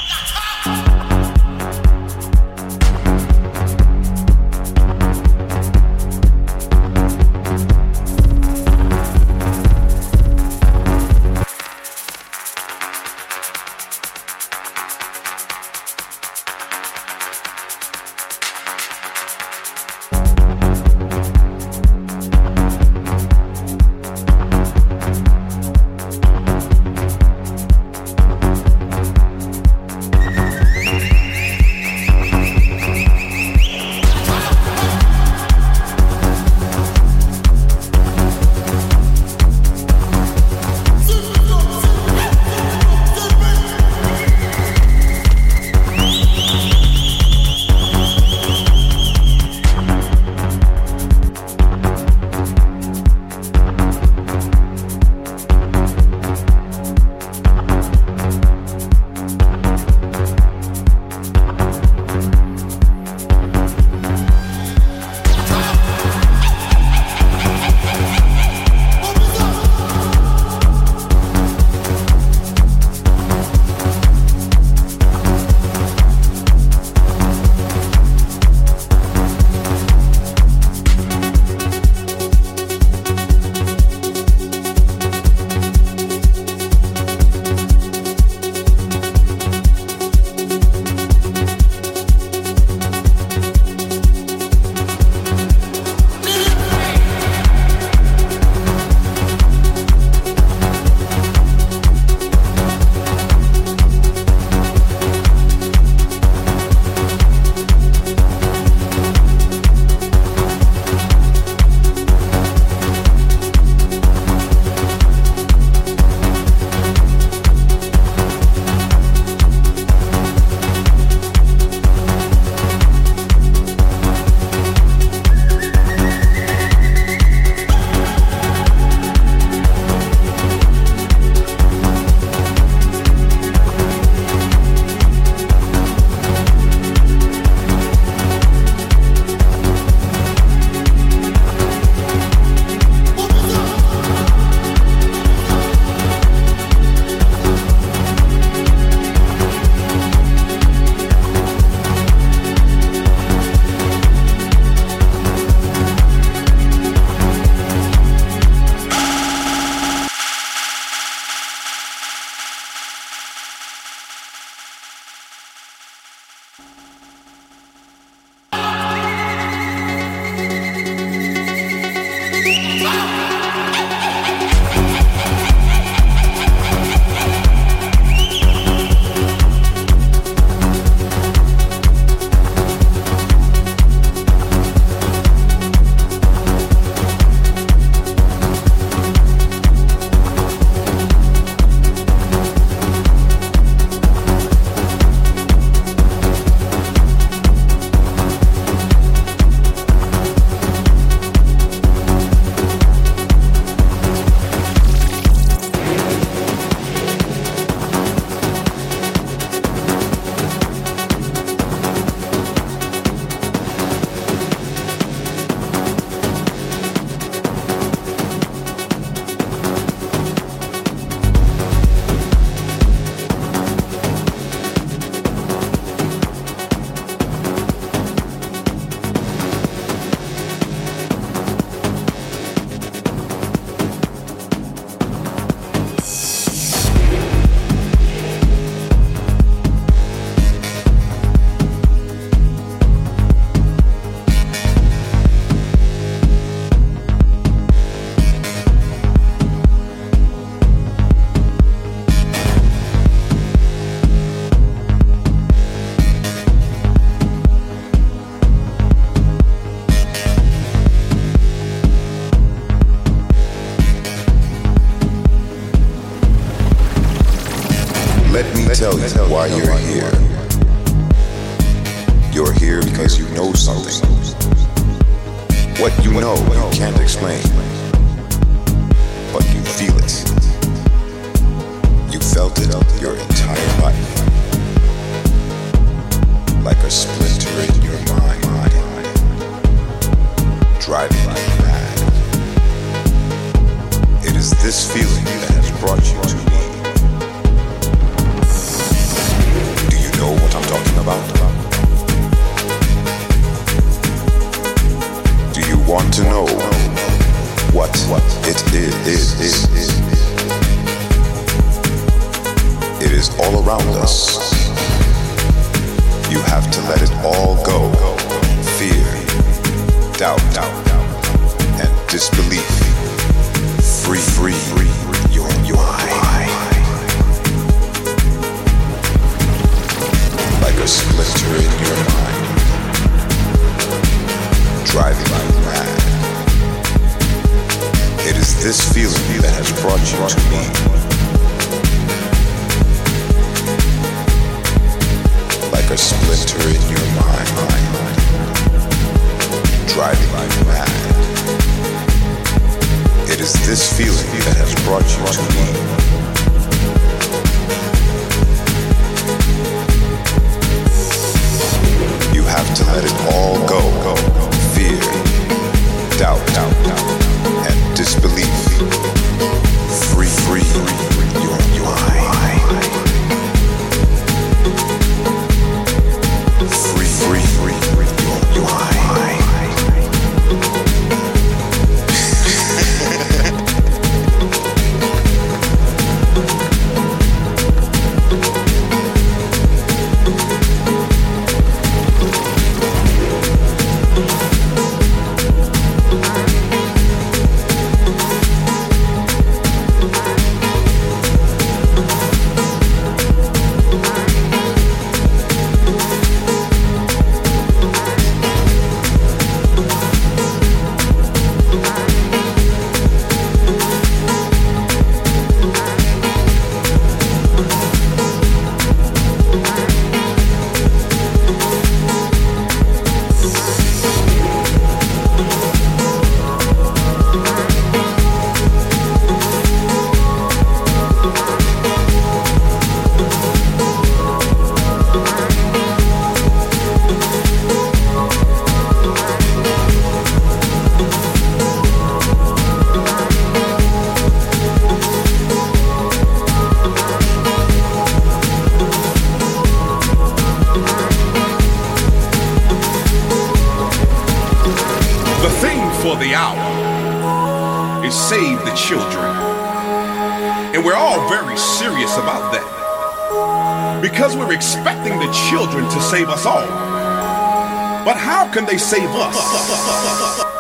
Can they save us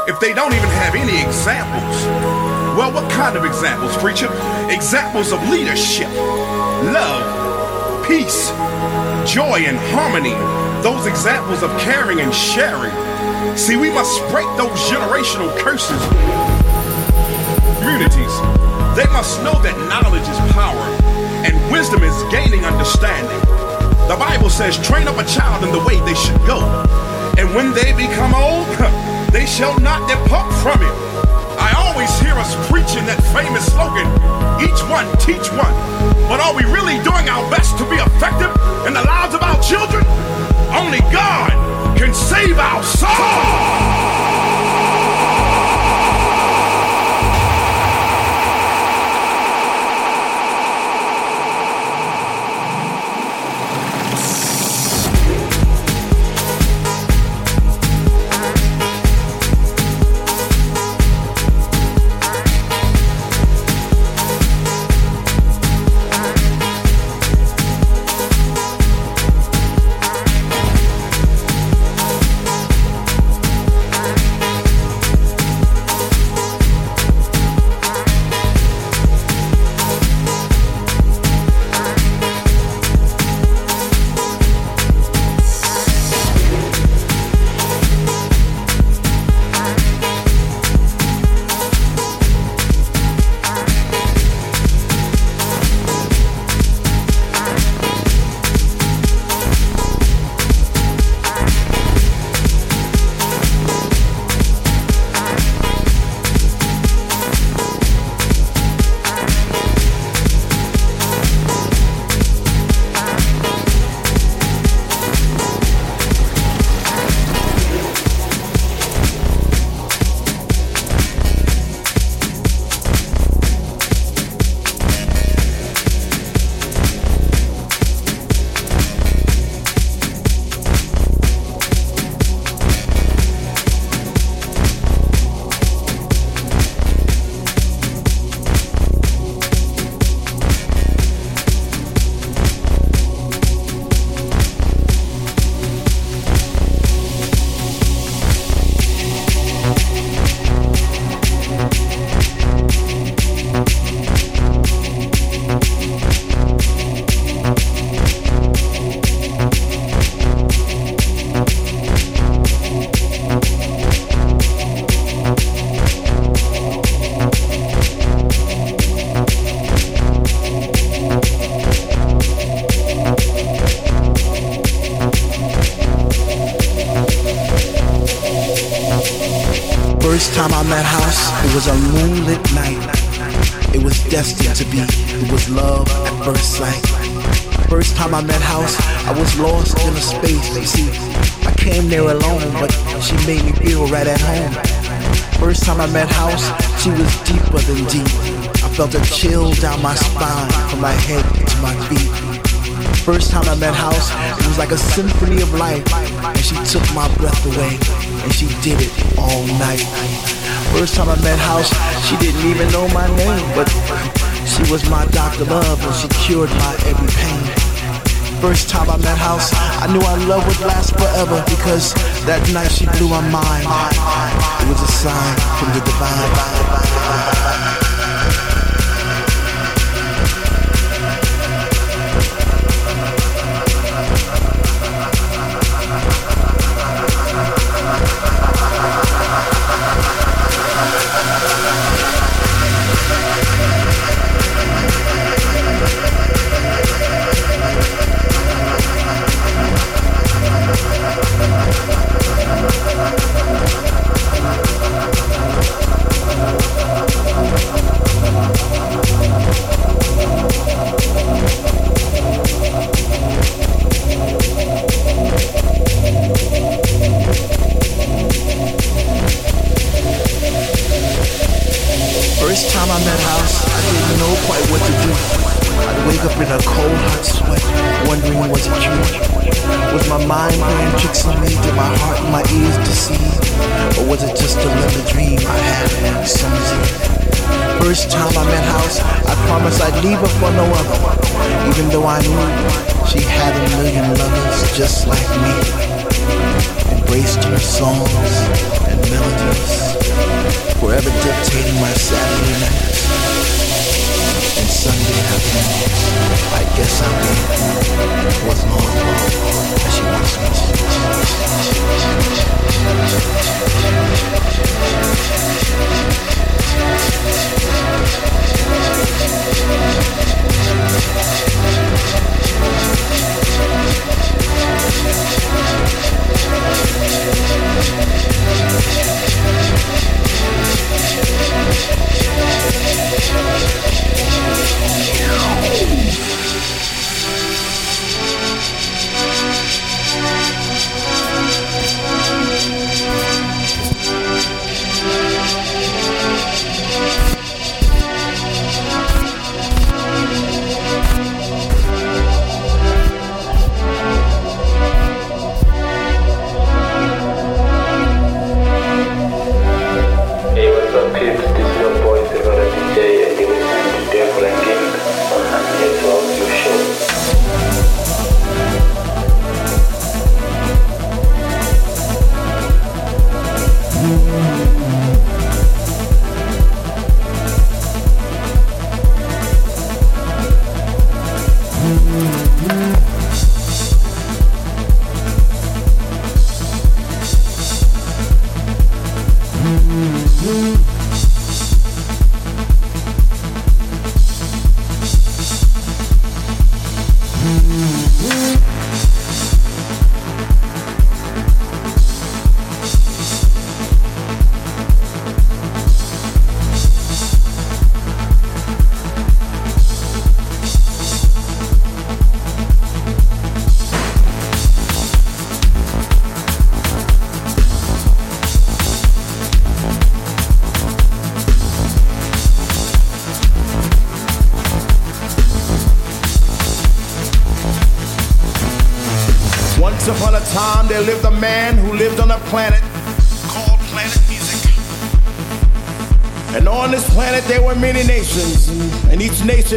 if they don't even have any examples? Well, what kind of examples, preacher? Examples of leadership, love, peace, joy, and harmony. Those examples of caring and sharing. See, we must break those generational curses. Communities, they must know that knowledge is power and wisdom is gaining understanding. The Bible says, train up a child in the way they should go. And when they become old, they shall not depart from it. I always hear us preaching that famous slogan, each one teach one. But are we really doing our best to be effective in the lives of our children? Only God can save our souls. endured my every pain. First time I met House, I knew our love would last forever because that night she blew my mind. It was a sign from the divine.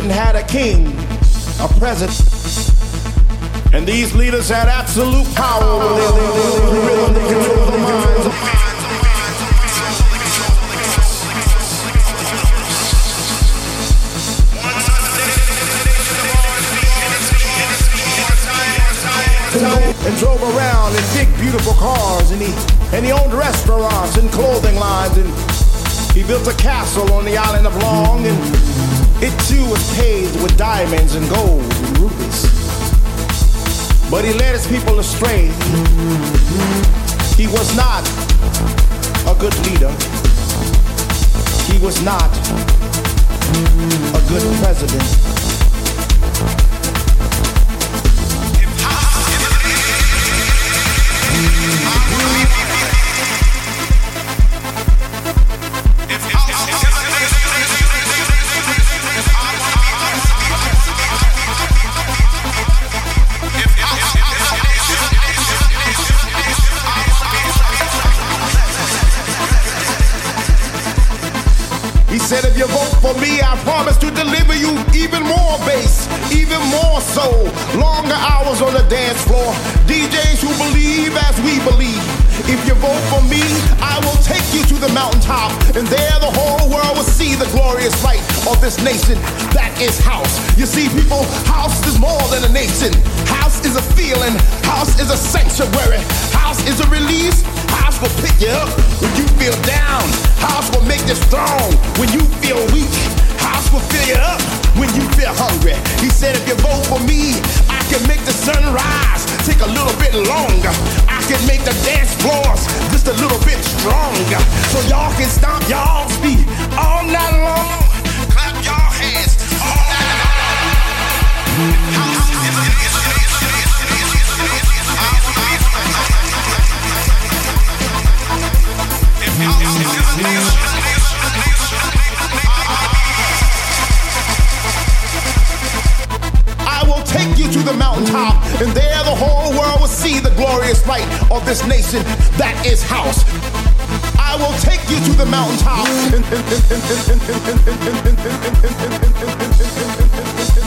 didn't have with diamonds and gold and rubies. But he led his people astray. He was not a good leader. He was not a good president. I you vote for me, I promise to deliver you even more bass, even more soul. Longer hours on the dance floor. DJs who believe as we believe. If you vote for me, I will take you to the mountaintop. And there the whole world will see the glorious light of this nation. That is house. You see, people, house is more than a nation. House is a feeling. House is a sanctuary. House is a release. House will pick you up when you feel down. House will make you strong when you feel weak. House will fill you up when you feel hungry. He said, if you vote for me, I can make the sun rise. Take a little bit longer. I can make the dance floors just a little bit stronger. So y'all can stomp y'all's feet all night long. Clap your hands all night long. I will take you to the mountaintop, and there the whole world will see the glorious light of this nation that is house. I will take you to the mountaintop.